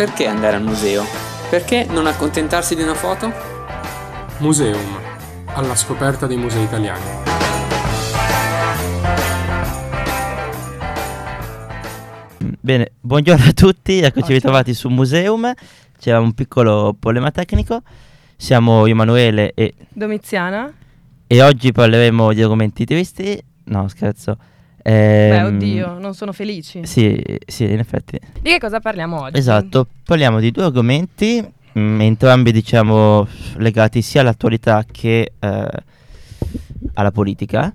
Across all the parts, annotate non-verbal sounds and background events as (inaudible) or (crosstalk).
Perché andare al museo? Perché non accontentarsi di una foto? Museum, alla scoperta dei musei italiani. Bene, buongiorno a tutti, eccoci ritrovati su Museum. C'era un piccolo problema tecnico. Siamo io, Emanuele e, Domiziana? e oggi parleremo di argomenti tristi. No, scherzo. Beh, Ehm, oddio, non sono felici. Sì, sì, in effetti. Di che cosa parliamo oggi? Esatto, parliamo di due argomenti, mm, entrambi diciamo legati sia all'attualità che eh, alla politica.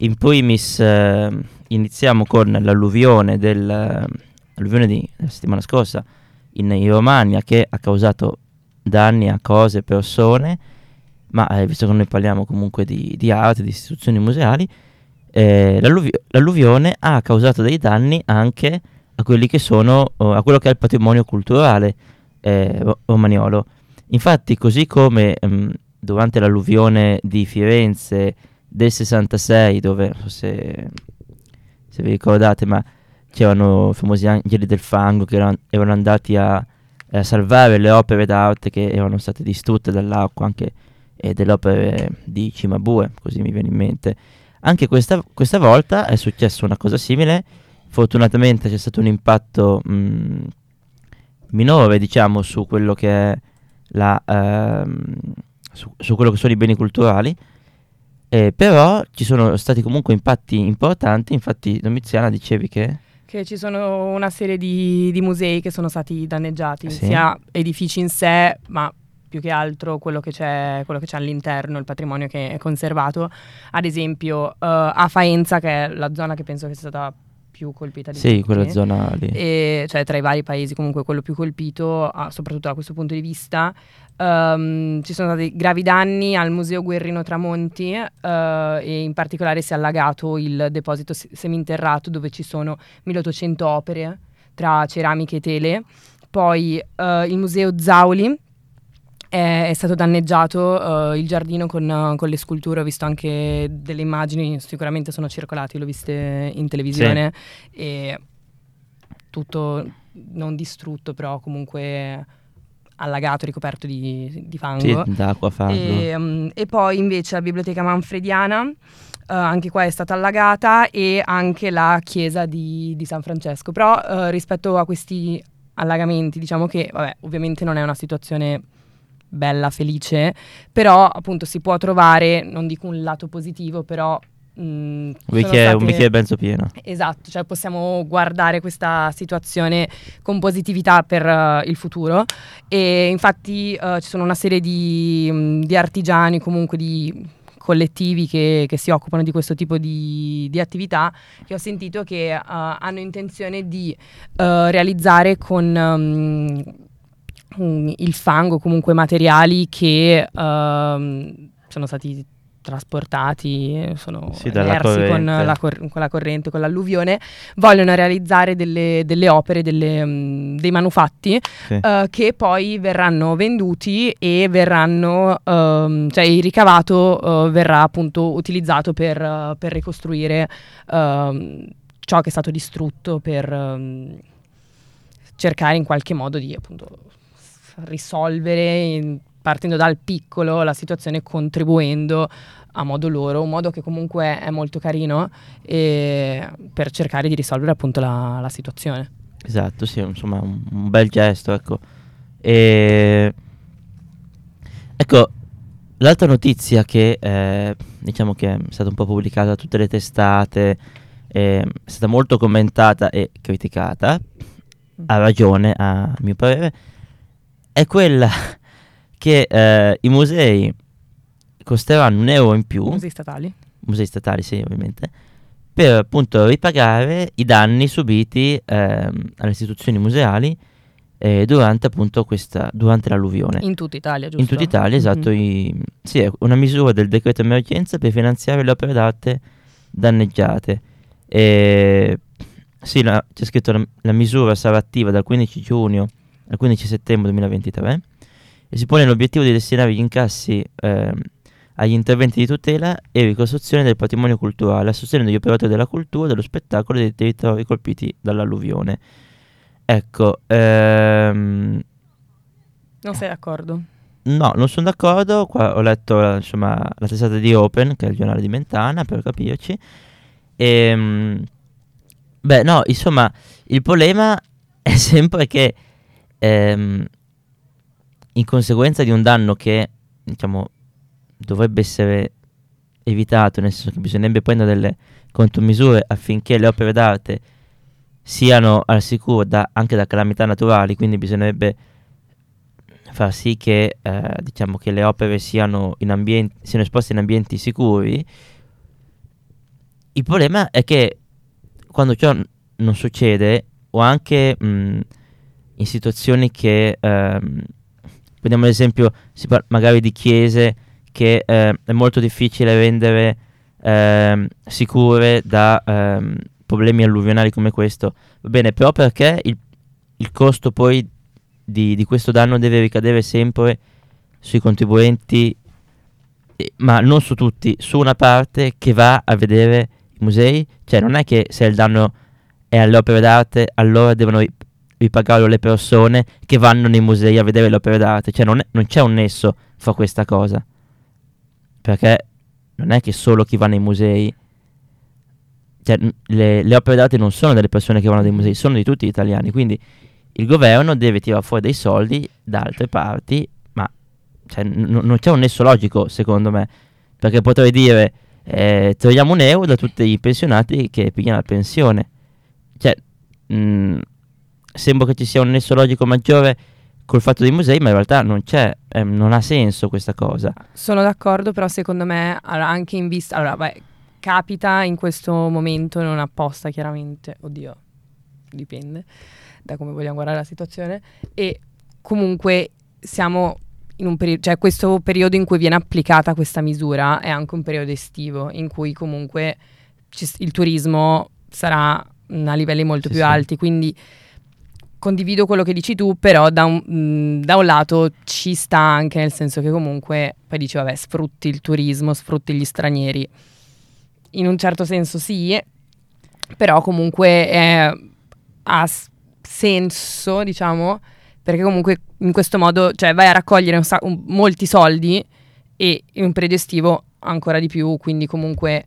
In primis eh, iniziamo con l'alluvione, del, l'alluvione di, della settimana scorsa in, in Romagna che ha causato danni a cose, persone, ma eh, visto che noi parliamo comunque di, di arte, di istituzioni museali, eh, l'alluvi- l'alluvione ha causato dei danni anche a sono a quello che è il patrimonio culturale eh, ro- romagnolo. Infatti, così come ehm, durante l'alluvione di Firenze del 66, dove non so se, se vi ricordate, ma c'erano i famosi angeli del fango che erano, erano andati a, a salvare le opere d'arte che erano state distrutte dall'acqua, anche eh, delle opere di Cimabue, così mi viene in mente. Anche questa, questa volta è successa una cosa simile. Fortunatamente c'è stato un impatto mh, minore, diciamo, su quello che è la, ehm, su, su quello che sono i beni culturali. Eh, però ci sono stati comunque impatti importanti. Infatti, Domiziana dicevi che. Che ci sono una serie di, di musei che sono stati danneggiati, Sì. sia edifici in sé, ma più che altro quello che c'è, quello che c'è all'interno, il patrimonio che è conservato. Ad esempio, eh, a Faenza, che è la zona che penso che sia stata più colpita di Sì, tutti, quella zona lì. e, cioè tra i vari paesi comunque quello più colpito, ah, soprattutto da questo punto di vista. Ehm, ci sono stati gravi danni al Museo Guerrino Tramonti eh, e in particolare si è allagato il deposito se- seminterrato dove ci sono 1800 opere tra ceramiche e tele. Poi eh, il Museo Zauli è, stato danneggiato eh, il giardino con, eh, con le sculture, ho visto anche delle immagini, sicuramente sono circolate, l'ho viste in televisione e tutto non distrutto, però comunque allagato, ricoperto di, di fango. Sì, d'acqua, fango. E, mm, e poi invece la biblioteca manfrediana, eh, anche qua è stata allagata, e anche la chiesa di, di San Francesco. Però eh, rispetto a questi allagamenti, diciamo che vabbè, ovviamente non è una situazione bella, felice, però appunto si può trovare, non dico un lato positivo, però... mm, un, sono bicchiere, un state- bicchiere mezzo pieno. Esatto, cioè possiamo guardare questa situazione con positività per eh, il futuro e infatti eh, ci sono una serie di, mh, di artigiani, comunque di collettivi che, che si occupano di questo tipo di, di attività che ho sentito che eh, hanno intenzione di eh, realizzare con um, um, il fango, comunque materiali che ehm, sono stati trasportati, sono Sì, emersi con la, cor- con la corrente, con l'alluvione, vogliono realizzare delle, delle opere, delle, mm, dei manufatti Sì. eh, che poi verranno venduti e verranno, ehm, cioè il ricavato eh, verrà appunto utilizzato per, eh, per ricostruire ehm, ciò che è stato distrutto, per ehm, cercare in qualche modo di appunto risolvere in- partendo dal piccolo la situazione contribuendo a modo loro, un modo che comunque è molto carino e per cercare di risolvere appunto la, la situazione. Esatto, sì, insomma, un, un bel gesto, ecco. E... Ecco, l'altra notizia che eh, diciamo che è stata un po' pubblicata da tutte le testate, eh, è stata molto commentata e criticata, ha ragione a mio parere, è quella che eh, i musei costeranno un euro in più Musei statali. musei statali, sì, ovviamente, per appunto ripagare i danni subiti ehm, alle istituzioni museali eh, durante appunto questa durante l'alluvione. In tutta Italia, giusto? In tutta Italia, esatto, Mhm. i- sì, è una misura del decreto emergenza per finanziare le opere d'arte danneggiate. E, sì, la- c'è scritto la, la misura sarà attiva dal 15 giugno al 15 settembre 2023 e si pone l'obiettivo di destinare gli incassi ehm, agli interventi di tutela e ricostruzione del patrimonio culturale a sostegno degli operatori della cultura, dello spettacolo e dei territori colpiti dall'alluvione. ecco, ehm, Non sei d'accordo? no, non sono d'accordo. Qua ho letto eh, insomma, la testata di Open, che è il giornale di Mentana, per capirci. Ehm, beh, no, insomma, il problema (laughs) è sempre che ehm, in conseguenza di un danno che, diciamo, dovrebbe essere evitato, nel senso che bisognerebbe prendere delle contromisure affinché le opere d'arte siano al sicuro da- anche da calamità naturali, quindi bisognerebbe far sì che, eh, diciamo, che le opere siano, ambienti, siano esposte in ambienti sicuri. Il problema è che quando ciò non succede, o anche mh, in situazioni che, ehm, prendiamo l'esempio si par- magari di chiese che eh, è molto difficile rendere ehm, sicure da ehm, problemi alluvionali come questo. Va bene, però perché il, il costo poi di, di questo danno deve ricadere sempre sui contribuenti, ma non su tutti, su una parte che va a vedere i musei? Cioè non è che se il danno è alle opere d'arte, allora devono ri- ripagarlo le persone che vanno nei musei a vedere le opere d'arte, cioè non, è- non c'è un nesso fra questa cosa. Perché non è che solo chi va nei musei cioè, le, le opere d'arte non sono delle persone che vanno nei musei, sono di tutti gli italiani. Quindi il governo deve tirare fuori dei soldi da altre parti, ma cioè, n- non c'è un nesso logico, secondo me. Perché potrei dire, eh, togliamo un euro da tutti i pensionati che pigliano la pensione. Cioè, mh, sembra che ci sia un nesso logico maggiore col fatto dei musei, ma in realtà non c'è, eh, non ha senso questa cosa. Sono d'accordo, però secondo me anche in vista... Allora, beh, capita in questo momento, non apposta chiaramente, oddio, dipende da come vogliamo guardare la situazione, e comunque siamo in un periodo, cioè questo periodo in cui viene applicata questa misura è anche un periodo estivo, in cui comunque il turismo sarà a livelli molto Sì, più sì. alti, quindi condivido quello che dici tu, però da un, mh, da un lato ci sta anche nel senso che comunque poi dici vabbè sfrutti il turismo, sfrutti gli stranieri. In un certo senso sì, però comunque è- ha senso, diciamo, perché comunque in questo modo cioè, vai a raccogliere un sa- un- molti soldi e in un periodo estivo ancora di più, quindi comunque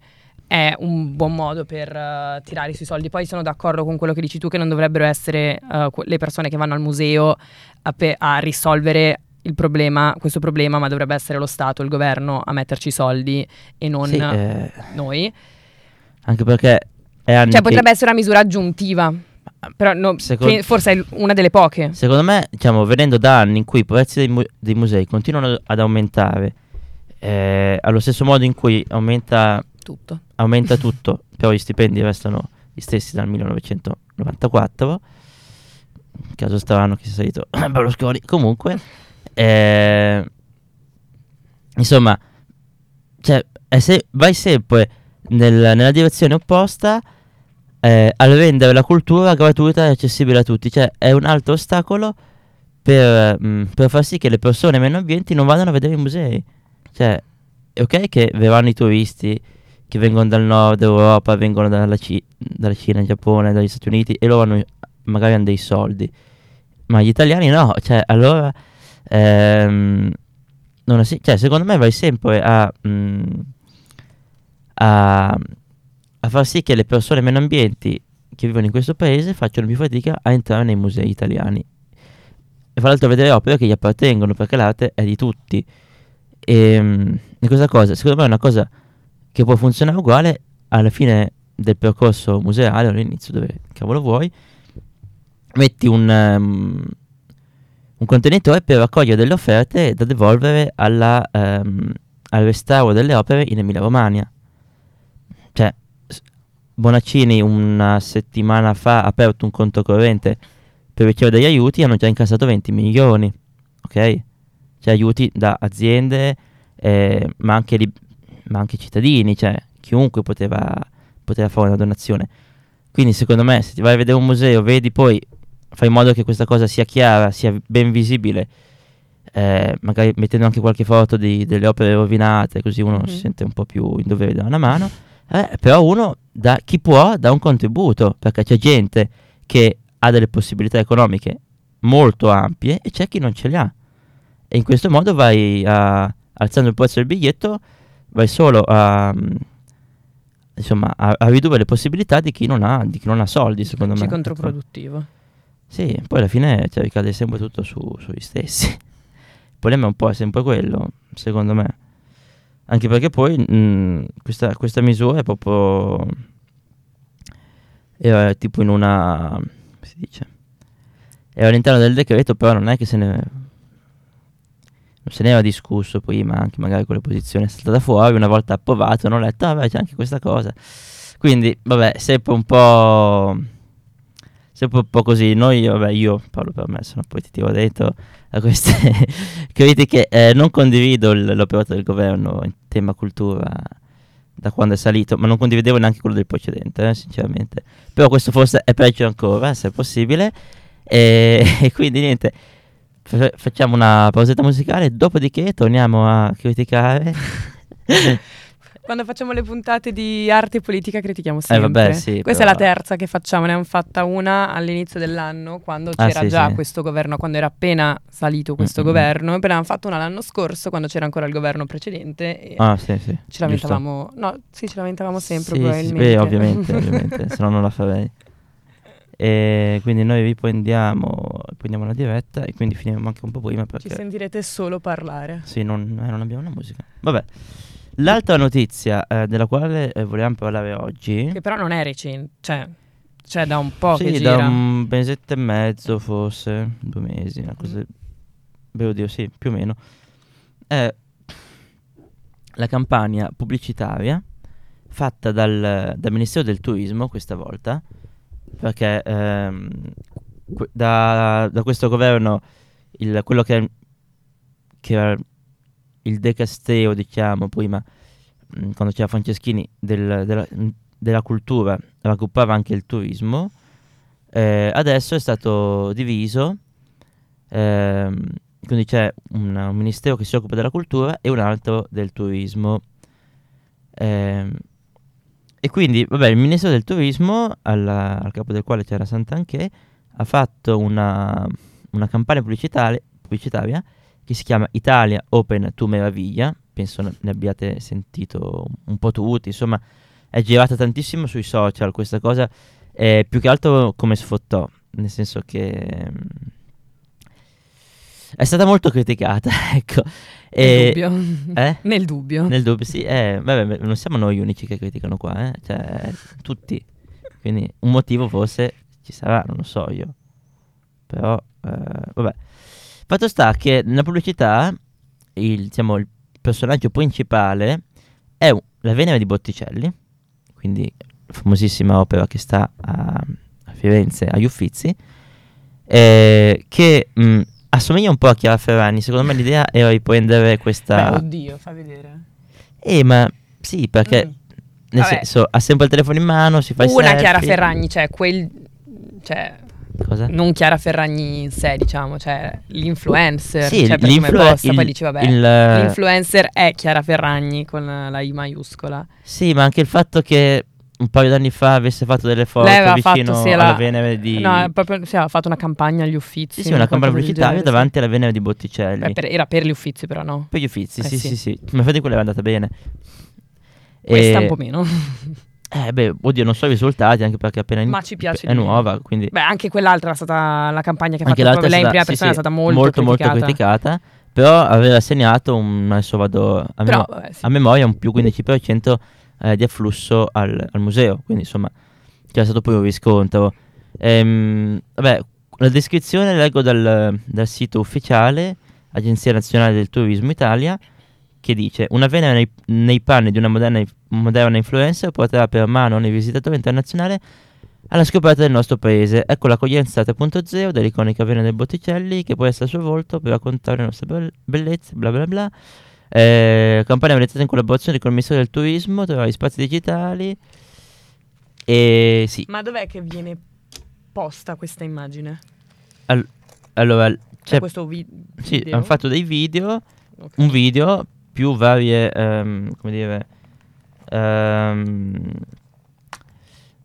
è un buon modo per eh, tirare sui soldi. Poi sono d'accordo con quello che dici tu che non dovrebbero essere eh, que- le persone che vanno al museo a, pe- a risolvere il problema, questo problema, ma dovrebbe essere lo Stato, il governo a metterci i soldi e non Sì, eh, noi. anche perché è anni Cioè potrebbe essere una misura aggiuntiva, però no, Secondo- forse è una delle poche. Secondo me, diciamo, venendo da anni in cui i prezzi dei, mu- dei musei continuano ad aumentare, eh, allo stesso modo in cui aumenta, Tutto. aumenta tutto, però gli stipendi restano gli stessi dal 1994, caso strano che sia salito (clears throat) Berlusconi, comunque, eh, insomma, cioè, se- vai sempre nel- nella direzione opposta eh, al rendere la cultura gratuita e accessibile a tutti, cioè è un altro ostacolo per, mm, per far sì che le persone meno ambienti non vadano a vedere i musei. Cioè, è ok che verranno i turisti che vengono dal nord Europa, vengono dalla, Ci- dalla Cina, Giappone, dagli Stati Uniti e loro hanno, magari hanno dei soldi, ma gli italiani no, cioè allora... ehm, non sen- cioè, secondo me vai sempre a, mm, a, a far sì che le persone meno ambienti che vivono in questo paese facciano più fatica a entrare nei musei italiani. E fra l'altro a vedere opere che gli appartengono perché l'arte è di tutti. E, mm, e questa cosa secondo me è una cosa che può funzionare uguale alla fine del percorso museale o all'inizio dove cavolo vuoi metti un, ehm, un contenitore per raccogliere delle offerte da devolvere alla, ehm, al restauro delle opere in Emilia Romagna. Cioè, Bonaccini una settimana fa ha aperto un conto corrente per ricevere degli aiuti e hanno già incassato 20 milioni, ok? Cioè aiuti da aziende, eh, ma, anche li- ma anche cittadini, cioè chiunque poteva, poteva fare una donazione. Quindi secondo me se ti vai a vedere un museo, vedi poi, fai in modo che questa cosa sia chiara, sia ben visibile, eh, magari mettendo anche qualche foto di- delle opere rovinate, così uno Mhm. si sente un po' più in dovere da una mano. Eh, però uno, da, chi può, dà un contributo, perché c'è gente che ha delle possibilità economiche molto ampie e c'è chi non ce le ha. E in questo modo vai a, alzando il prezzo del biglietto, vai solo a, mm, insomma, a, a ridurre le possibilità di chi non ha, di chi non ha soldi, secondo Ci me. controprodutttivo. Sì, poi alla fine cioè, ricade sempre tutto su, sugli stessi. Il problema è un po' sempre quello, secondo me. Anche perché poi mh, questa, questa misura è proprio... Era tipo in una... si dice? Era all'interno del decreto, però non è che se ne... Se ne era discusso prima, anche magari con le posizioni è saltata fuori, una volta approvato, hanno letto, ah beh, c'è anche questa cosa. Quindi, vabbè, sempre un po'... Sempre un po' così. Noi, vabbè, io parlo per me, sono poi ti tiro dentro a queste (laughs) critiche. Eh, non condivido l- l'operato del governo in tema cultura da quando è salito, ma non condividevo neanche quello del precedente, eh, sinceramente. Però questo forse è peggio ancora, se è possibile. E, (laughs) e quindi niente, fa- facciamo una pausetta musicale, dopodiché torniamo a criticare. (laughs) Quando facciamo le puntate di arte e politica critichiamo sempre. Eh, vabbè, sì, Questa però- è la terza che facciamo, ne abbiamo fatta una all'inizio dell'anno, quando Ah, c'era sì, già sì. questo governo, quando era appena salito questo Mm, mm, mm. governo, e poi ne abbiamo fatto una l'anno scorso, quando c'era ancora il governo precedente, ah, sì, sì. ci giusto. lamentavamo, no, sì, ci lamentavamo sempre Sì, sì, probabilmente. beh, ovviamente, (laughs) ovviamente, se no non la farei. E quindi noi riprendiamo, riprendiamo la diretta e quindi finiamo anche un po' prima Ci perché sentirete solo parlare. sì, non, eh, non abbiamo la musica. Vabbè, l'altra notizia eh, della quale eh, volevamo parlare oggi, Che però non è recente, cioè, c'è da un po' sì, che da gira. un mesetto e mezzo forse, due mesi, una cosa, beh, oddio, sì, più o meno, è la campagna pubblicitaria fatta dal, dal Ministero del Turismo questa volta, perché ehm, da, da questo governo il- quello che, che era il decastero, diciamo, prima, quando c'era Franceschini, del- della, della cultura, raggruppava anche il turismo, eh, adesso è stato diviso, ehm, quindi c'è un, un ministero che si occupa della cultura e un altro del turismo. Ehm, e quindi, vabbè, il ministro del turismo, alla- al capo del quale c'era Sant'Anché, ha fatto una, una campagna pubblicitaria, che si chiama Italia Open to Meraviglia. Penso ne abbiate sentito un po' tutti. Insomma, è girata tantissimo sui social questa cosa. E più che altro come sfottò, nel senso che è stata molto criticata. (laughs) ecco. Nel E- dubbio. eh? Nel dubbio. nel dubbio, sì, eh, vabbè, non siamo noi unici che criticano qua, eh, cioè tutti. Quindi un motivo forse ci sarà, non lo so io. Però, eh, vabbè. Fatto sta che nella pubblicità il, diciamo, il personaggio principale è la Venere di Botticelli, quindi famosissima opera che sta a, a Firenze, agli Uffizi, eh, che mh, assomiglia un po' a Chiara Ferragni. Secondo me l'idea era di prendere questa... Beh, oddio, fa vedere. Eh, ma sì, perché Mm. nel Vabbè. senso ha sempre il telefono in mano, si fa Una selfie. Chiara Ferragni, cioè quel... Cioè, Cosa? non Chiara Ferragni in sé, diciamo, cioè l'influencer. Sì, cioè, l'influ- posta, il- poi dici, vabbè, il- l'influencer è Chiara Ferragni con la I maiuscola. Sì, ma anche il fatto che un paio d'anni fa avesse fatto delle foto Lei vicino fatto, sì, alla la- Venere di No, è proprio, sì, aveva fatto una campagna agli uffizi. Sì, sì, una campagna pubblicitaria davanti alla Venere di Botticelli. Beh, per- era per gli uffizi però, no? Per gli Uffizi, Eh, sì, sì. sì, sì. Ma infatti quella era andata bene. Questa E- un po' meno. (laughs) Eh, beh, oddio, non so i risultati, anche perché appena in- Ma ci piace è nuova, quindi Beh, anche quell'altra è stata la campagna che ha anche fatto proprio lei in prima sì, persona sì, è stata molto, molto, molto criticata. criticata, però aveva segnato un adesso vado a, Però, memo- vabbè, sì. a memoria un più 15% eh, di afflusso al, al museo, quindi insomma c'è stato poi un riscontro. Ehm, vabbè, la descrizione leggo dal, dal sito ufficiale Agenzia Nazionale del Turismo Italia che dice una Venere nei, nei panni di una moderna, moderna influencer porterà per mano ogni visitatore internazionale alla scoperta del nostro paese. Ecco l'accoglienza 3.0 dell'iconica Venere del Botticelli che può essere a suo volto per raccontare le nostre bel- bellezze, bla bla bla. Eh, campagna realizzata in collaborazione con il Ministero del Turismo, tra gli spazi digitali. E sì, Ma dov'è che viene posta questa immagine? al- allora c'è, questo vi- sì, hanno fatto dei video, Ok. un video più varie, ehm, come dire, ehm,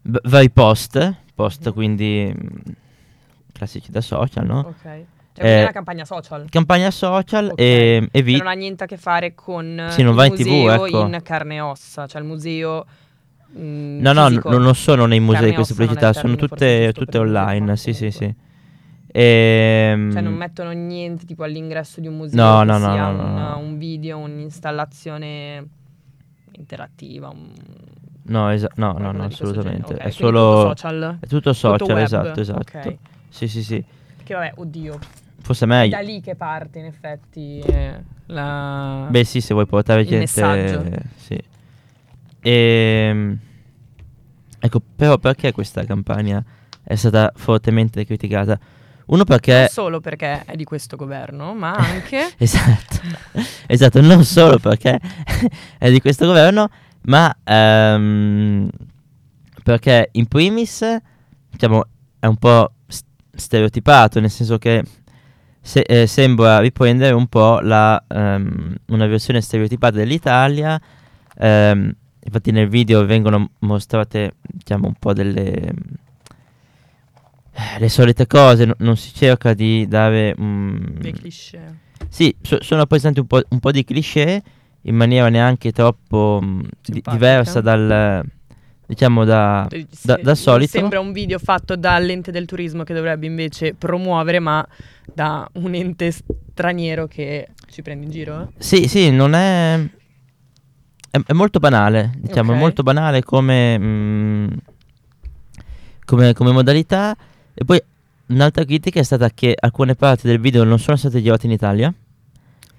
v- vari post, post quindi mm, classici da social, no? Ok. Cioè, quindi è Eh, una campagna social. Campagna social Ok. e, e Che vi- non ha niente a che fare con Sì, non il va in TV, ecco. in carne e ossa, cioè il museo mm, No, no, n- non sono nei musei e queste pubblicità, sono tutte, tutte online, sì, sì, sì. comunque. Ehm, Cioè non mettono niente tipo all'ingresso di un museo No, no, no, sia no, un, no. un video, un'installazione interattiva, un- No, esa- no, no, no, di assolutamente. Ok, è solo... tutto social. È tutto social, tutto esatto, esatto. Ok. Sì, sì, sì. Che vabbè, oddio, Forse è meglio. da lì che parte in effetti eh, la... Beh, sì, se vuoi portare Il gente. messaggio. Sì. Ehm, ecco, però perché questa campagna è stata fortemente criticata? Uno non perché. solo perché è di questo governo, ma (laughs) anche Esatto, esatto, non solo perché è di questo governo, ma ehm, perché in primis, diciamo, è un po' stereotipato, nel senso che se- eh, sembra riprendere un po' la, ehm, una versione stereotipata dell'Italia. ehm, infatti nel video vengono mostrate, diciamo, un po' delle... le solite cose, no- non si cerca di dare... mm, dei cliché. sì, so- sono presenti un po', un po' di cliché in maniera neanche troppo mh, di- Simpatica. diversa dal diciamo da, Eh, da, da solito. Sembra un video fatto dall'ente del turismo che dovrebbe invece promuovere, ma da un ente straniero che ci prende in giro. Sì, sì, non è è, è molto banale, diciamo, Ok. è molto banale come, mh, come come modalità e poi un'altra critica è stata che alcune parti del video non sono state girate in Italia,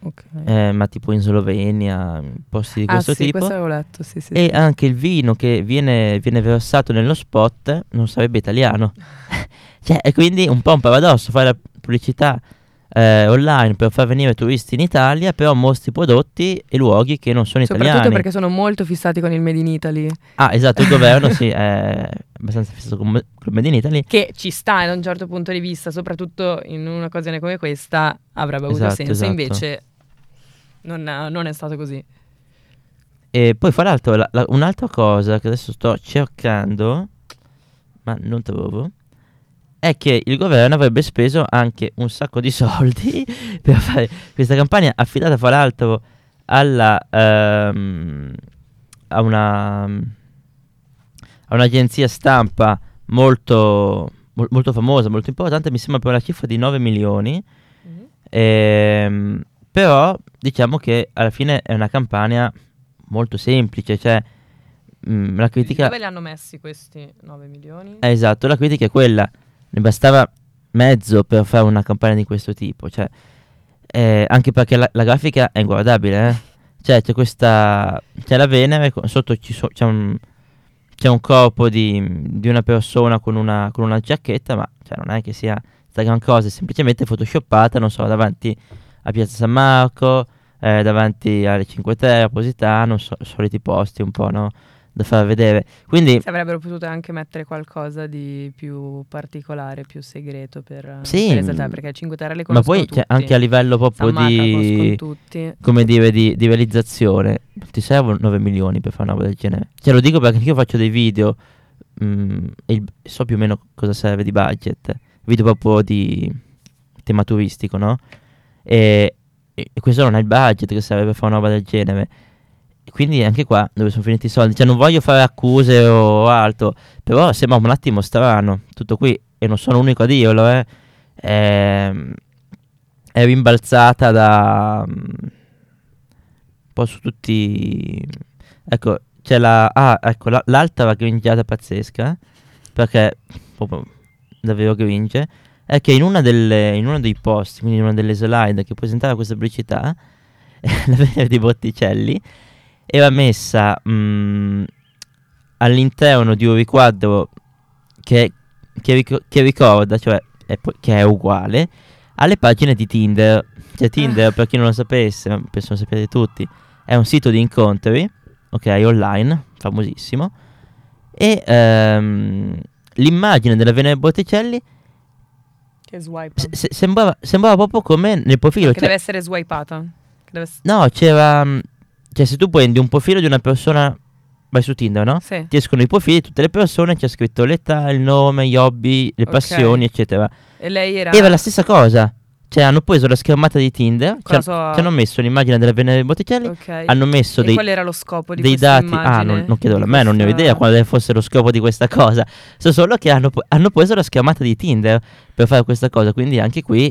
Ok. eh, ma tipo in Slovenia, posti di ah questo sì, tipo. questo letto, sì, sì. E anche il vino che viene, viene versato nello spot non sarebbe italiano. (laughs) cioè, e quindi un po' un paradosso fare la pubblicità eh, online per far venire turisti in Italia, però mostri prodotti e luoghi che non sono Soprattutto italiani. perché sono molto fissati con il Made in Italy, Ah, esatto, il governo sì, (laughs) è abbastanza fissato con, con Made in Italy. che ci sta da un certo punto di vista, soprattutto in un'occasione come questa, avrebbe avuto Esatto, senso. esatto. Invece non, non è stato così. E poi fra l'altro la- la- un'altra cosa che adesso sto cercando, ma non trovo, è che il governo avrebbe speso anche un sacco di soldi (laughs) per fare questa campagna affidata fra l'altro alla, ehm, a, una, a un'agenzia stampa molto, mol- molto famosa, molto importante, mi sembra per la cifra di 9 milioni. Ehm, però diciamo che alla fine è una campagna molto semplice, cioè mm, la critica Dove li hanno messi questi 9 milioni? eh, esatto, la critica è quella, ne bastava mezzo per fare una campagna di questo tipo, cioè eh, anche perché la, la grafica è inguardabile, eh. Cioè c'è questa c'è la Venere, sotto ci so- c'è un c'è un corpo di, di una persona con una, con una giacchetta, ma cioè, non è che sia sta gran cosa, è semplicemente photoshoppata, non so, davanti a Piazza San Marco, eh, davanti alle 5 Terre, a Positano, so- soliti posti un po', no? Da far vedere. Quindi Si avrebbero potuto anche mettere qualcosa di più particolare, più segreto per, Sì, per esaltare, perché 5 Terre le Ma conoscono poi tutti. anche a livello proprio San di, come dire, di, di realizzazione, ti servono 9 milioni per fare una roba del genere. Cioè lo dico perché io faccio dei video mm, e so più o meno cosa serve di budget, video proprio di tema turistico, no? E, e questo non è il budget che per fare una roba del genere. Quindi anche qua dove sono finiti i soldi, cioè non voglio fare accuse o altro, però sembra un attimo strano, tutto qui, e non sono l'unico a dirlo, eh. Ehm, è rimbalzata da un po' su tutti ecco c'è la ah ecco la- l'altra gringiata pazzesca perché proprio davvero gringe è che in una delle in uno dei post quindi in una delle slide che presentava questa pubblicità (laughs) la Venere di Botticelli era messa mm, all'interno di un riquadro che, che, ric- che ricorda cioè è po- che è uguale alle pagine di Tinder. Cioè Tinder, per chi non lo sapesse, penso lo sapete tutti, è un sito di incontri, ok, online, famosissimo. E ehm, l'immagine della Venere Botticelli Che swipe. se- sembrava, sembrava proprio come nel profilo. che cioè- deve essere swipata. Deve No, c'era. mm, Cioè, se tu prendi un profilo di una persona vai su Tinder, no? Sì. Ti escono i profili di tutte le persone, c'è scritto l'età, il nome, gli hobby, le Ok. passioni, eccetera. E lei era... Era la stessa cosa. Cioè, hanno preso la schermata di Tinder, ci, han- sua- ci hanno messo l'immagine della Venere Botticelli, Ok. hanno messo e dei, qual era lo scopo di dei dati. Ah, immagine? non, non chiedo a me, non ne ho idea quale fosse lo scopo di questa cosa. So solo che hanno, hanno preso la schermata di Tinder per fare questa cosa. Quindi anche qui,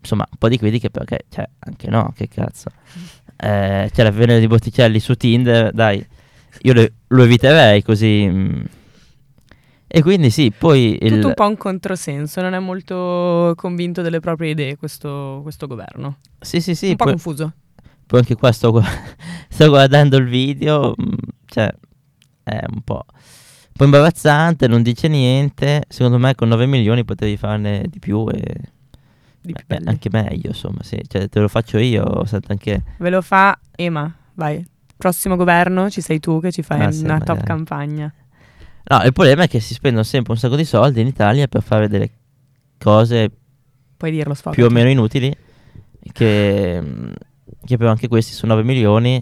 insomma, un po' di critiche perché, cioè, anche no, che cazzo. (laughs) Eh, c'è la Venere di Botticelli su Tinder, dai, io le- lo eviterei così. mm. E quindi sì, poi il... Tutto un po' un controsenso, non è molto convinto delle proprie idee questo, questo governo. Sì, sì, sì, un po' poi, confuso. poi anche qua sto, (laughs) sto guardando il video, mm, cioè, è un po', un po' imbarazzante, non dice niente. Secondo me con 9 milioni potevi farne di più e Di più beh, anche meglio, insomma, sì, cioè, te lo faccio io, sento anche... Ve lo fa Ema, vai. Prossimo governo ci sei tu che ci fai Ah, sì, una top magari. campagna. No, il problema è che si spendono sempre un sacco di soldi in Italia per fare delle cose Puoi dirlo, sfogo. più o meno inutili, che, che però anche questi su 9 milioni...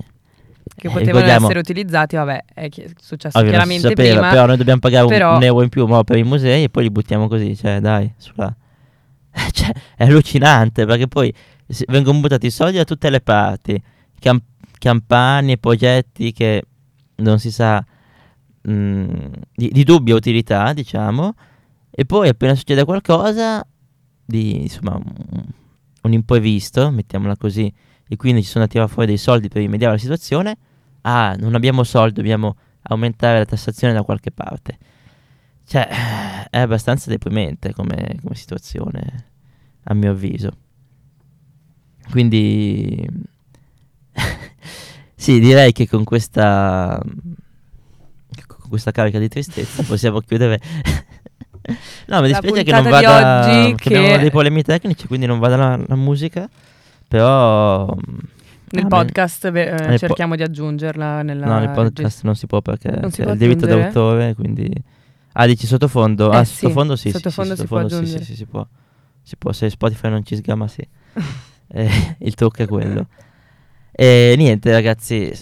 Che eh, potevano essere utilizzati, vabbè, è successo Ovvio, chiaramente sapeva, prima. però noi dobbiamo pagare un- però- un euro in più per i musei e poi li buttiamo così, cioè dai, sulla... (laughs) cioè, è allucinante perché poi vengono buttati i soldi da tutte le parti, cam- campagne, progetti che non si sa mm, di, di dubbia utilità, diciamo, e poi appena succede qualcosa di insomma un, imprevisto, mettiamola così, e quindi ci sono da tirare fuori dei soldi per rimediare alla situazione, ah, non abbiamo soldi, dobbiamo aumentare la tassazione da qualche parte. Cioè, è abbastanza deprimente come, come situazione, a mio avviso. Quindi, (laughs) sì, direi che con questa, questa carica di tristezza possiamo chiudere. (laughs) no, mi dispiace che non vada. oggi che abbiamo che- dei problemi tecnici, quindi non vada la, la musica. Però. Nel ah, podcast beh, eh, nel po- cerchiamo di aggiungerla nella No, nel podcast non si può perché Non si c'è il diritto d'autore, quindi... Ah, dici sottofondo? Eh, ah, sì, sottofondo sì, sottofondo sì, si può sottofondo aggiungere. sì, sì, si può. Si può, se Spotify non ci sgama sì. (laughs) Eh, il trucco è quello. E niente ragazzi,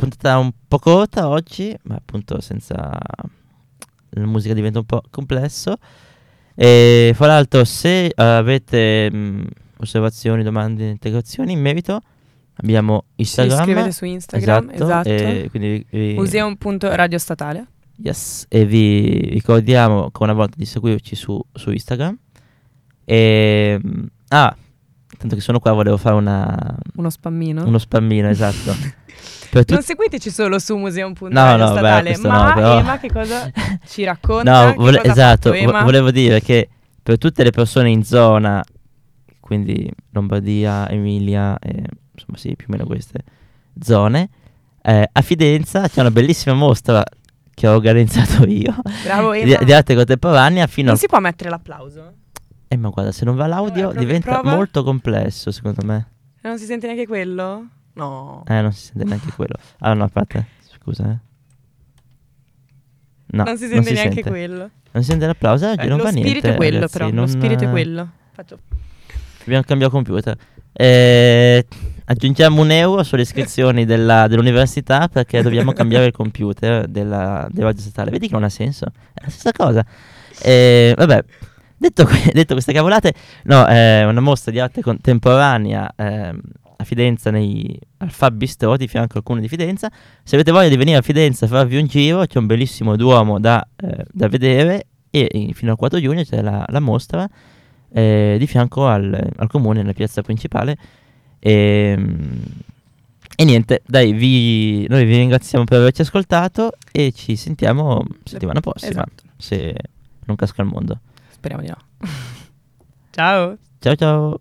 puntata un po' corta oggi, ma appunto senza... La musica diventa un po' complesso. E fra l'altro se avete mh, osservazioni, domande, integrazioni in merito, abbiamo Ci Instagram. scrivete su Instagram, esatto. E quindi vi- vi- Museum.radiostatale. Yes, e vi ricordiamo ancora una volta di seguirci su, su Instagram. E, ah, tanto che sono qua, volevo fare una, Uno spammino. uno spammino, esatto. (laughs) per Non tut- seguiteci solo su No, no, museum.radiostatale, beh, ma no, però- Ema che cosa (laughs) ci racconta? No, vole- esatto, vo- volevo dire che per tutte le persone in zona, quindi Lombardia, Emilia, e, insomma sì, più o meno queste zone, eh, a Fidenza c'è una bellissima mostra che ho organizzato (laughs) io Bravo di, di arte contemporanea fino non al si può mettere l'applauso? Eh ma guarda, se non va l'audio prova- diventa prova. molto complesso secondo me. Non si sente neanche quello? No. Eh, non si sente neanche quello. Ah no, aspetta, scusa eh. No, non si sente neanche sente. quello. Non si sente l'applauso, oggi Eh, non lo fa niente. spirito è quello ragazzi, però, non- lo spirito è quello. Faccio- Dobbiamo cambiare computer. Eh, aggiungiamo un euro sulle iscrizioni della- dell'università perché dobbiamo cambiare il computer della, del radio statale. Vedi che non ha senso? È la stessa cosa. Eh, vabbè, detto, detto queste cavolate, no, è una mostra di arte contemporanea ehm, a Fidenza, nei, al Fab Bistro di fianco al comune di Fidenza. Se avete voglia di venire a Fidenza a farvi un giro, c'è un bellissimo duomo da, eh, da vedere e eh, fino al 4 giugno c'è la, la mostra eh, di fianco al, al comune, nella piazza principale. E, e niente, dai, vi, noi vi ringraziamo per averci ascoltato e ci sentiamo settimana prossima, Esatto. se non casca il mondo. Speriamo di no. (laughs) Ciao. Ciao ciao!